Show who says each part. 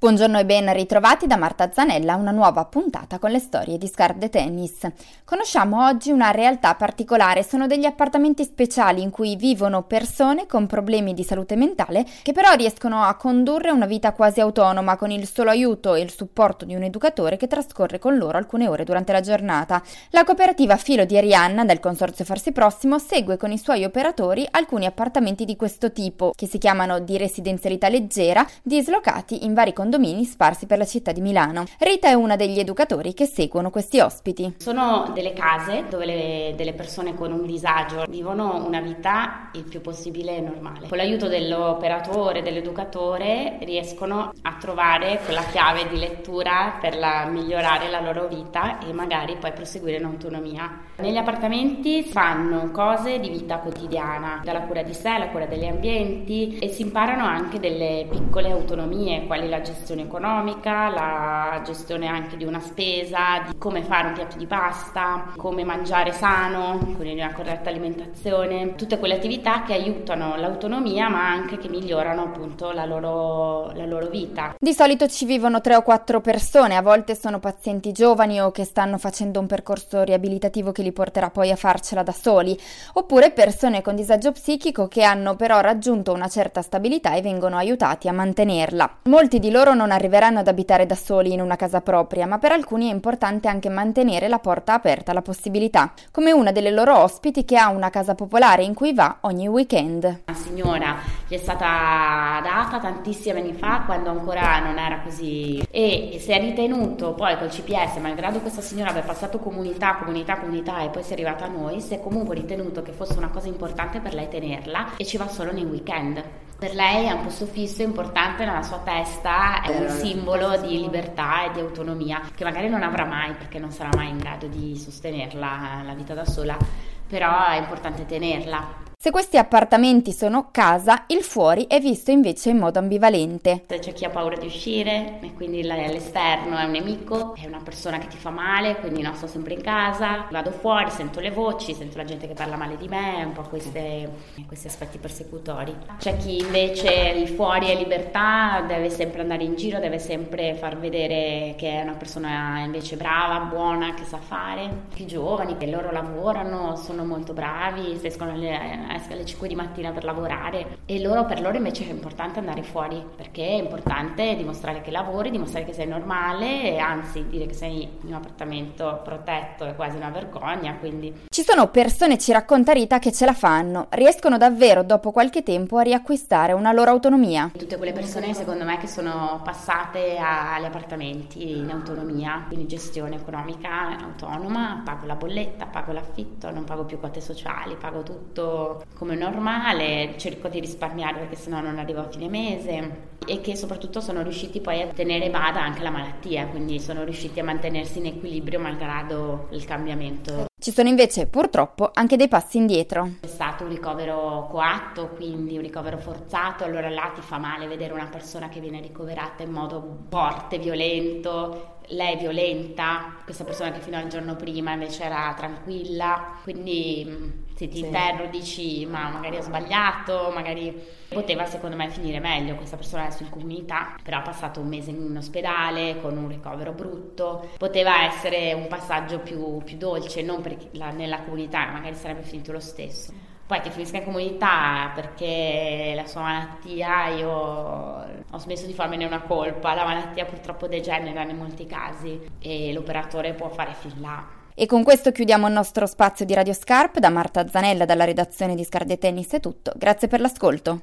Speaker 1: Buongiorno e ben ritrovati da Marta Zanella, una nuova puntata con le storie di Scar de Tennis. Conosciamo oggi una realtà particolare, sono degli appartamenti speciali in cui vivono persone con problemi di salute mentale che però riescono a condurre una vita quasi autonoma con il solo aiuto e il supporto di un educatore che trascorre con loro alcune ore durante la giornata. La cooperativa Filo di Arianna del Consorzio Farsi Prossimo segue con i suoi operatori alcuni appartamenti di questo tipo, che si chiamano di residenzialità leggera, dislocati in vari condomini condomini sparsi per la città di Milano. Rita è una degli educatori che seguono questi ospiti.
Speaker 2: Sono delle case dove le, delle persone con un disagio vivono una vita il più possibile normale. Con l'aiuto dell'operatore, dell'educatore riescono a trovare quella chiave di lettura per la, migliorare la loro vita e magari poi proseguire in autonomia. Negli appartamenti fanno cose di vita quotidiana, dalla cura di sé alla cura degli ambienti e si imparano anche delle piccole autonomie, quali la gestione gestione economica, la gestione anche di una spesa, di come fare un piatto di pasta, come mangiare sano, quindi una corretta alimentazione, tutte quelle attività che aiutano l'autonomia ma anche che migliorano appunto la loro, la loro vita.
Speaker 1: Di solito ci vivono tre o quattro persone, a volte sono pazienti giovani o che stanno facendo un percorso riabilitativo che li porterà poi a farcela da soli, oppure persone con disagio psichico che hanno però raggiunto una certa stabilità e vengono aiutati a mantenerla. Molti di loro loro non arriveranno ad abitare da soli in una casa propria, ma per alcuni è importante anche mantenere la porta aperta alla possibilità, come una delle loro ospiti che ha una casa popolare in cui va ogni weekend.
Speaker 2: Una signora gli è stata data tantissimi anni fa quando ancora non era così e si è ritenuto poi col CPS, malgrado questa signora aver passato comunità, comunità, comunità e poi si è arrivata a noi, si è comunque ritenuto che fosse una cosa importante per lei tenerla e ci va solo nei weekend. Per lei è un posto fisso importante nella sua testa, è un simbolo di libertà e di autonomia che magari non avrà mai perché non sarà mai in grado di sostenerla la vita da sola, però è importante tenerla.
Speaker 1: Se questi appartamenti sono casa, il fuori è visto invece in modo ambivalente.
Speaker 2: C'è chi ha paura di uscire e quindi all'esterno è un nemico, è una persona che ti fa male, quindi no, sto sempre in casa, vado fuori, sento le voci, sento la gente che parla male di me, un po' queste, questi aspetti persecutori. C'è chi invece il fuori è libertà, deve sempre andare in giro, deve sempre far vedere che è una persona invece brava, buona, che sa fare. I giovani che loro lavorano, sono molto bravi, escono alle esca alle 5 di mattina per lavorare e loro, per loro invece è importante andare fuori perché è importante dimostrare che lavori, dimostrare che sei normale e anzi dire che sei in un appartamento protetto è quasi una vergogna. Quindi.
Speaker 1: Ci sono persone, ci racconta Rita, che ce la fanno, riescono davvero dopo qualche tempo a riacquistare una loro autonomia.
Speaker 2: Tutte quelle persone secondo me che sono passate agli appartamenti in autonomia, quindi gestione economica autonoma, pago la bolletta, pago l'affitto, non pago più quote sociali, pago tutto come normale, cerco di risparmiare perché sennò non arrivo a fine mese e che soprattutto sono riusciti poi a tenere bada anche la malattia, quindi sono riusciti a mantenersi in equilibrio malgrado il cambiamento.
Speaker 1: Ci sono invece purtroppo anche dei passi indietro.
Speaker 2: È stato un ricovero coatto, quindi un ricovero forzato, allora là ti fa male vedere una persona che viene ricoverata in modo forte, violento, lei è violenta, questa persona che fino al giorno prima invece era tranquilla, quindi mm, se ti sì. interro dici ma magari ho sbagliato, magari poteva secondo me finire meglio, questa persona è in comunità, però ha passato un mese in ospedale con un ricovero brutto, poteva essere un passaggio più, più dolce, non la, nella comunità, magari sarebbe finito lo stesso. Poi che finisca in comunità perché la sua malattia, io ho smesso di farmene una colpa, la malattia purtroppo degenera in molti casi e l'operatore può fare fin là.
Speaker 1: E con questo chiudiamo il nostro spazio di Radio Scarp. Da Marta Zanella, dalla redazione di Scarde Tennis è tutto. Grazie per l'ascolto.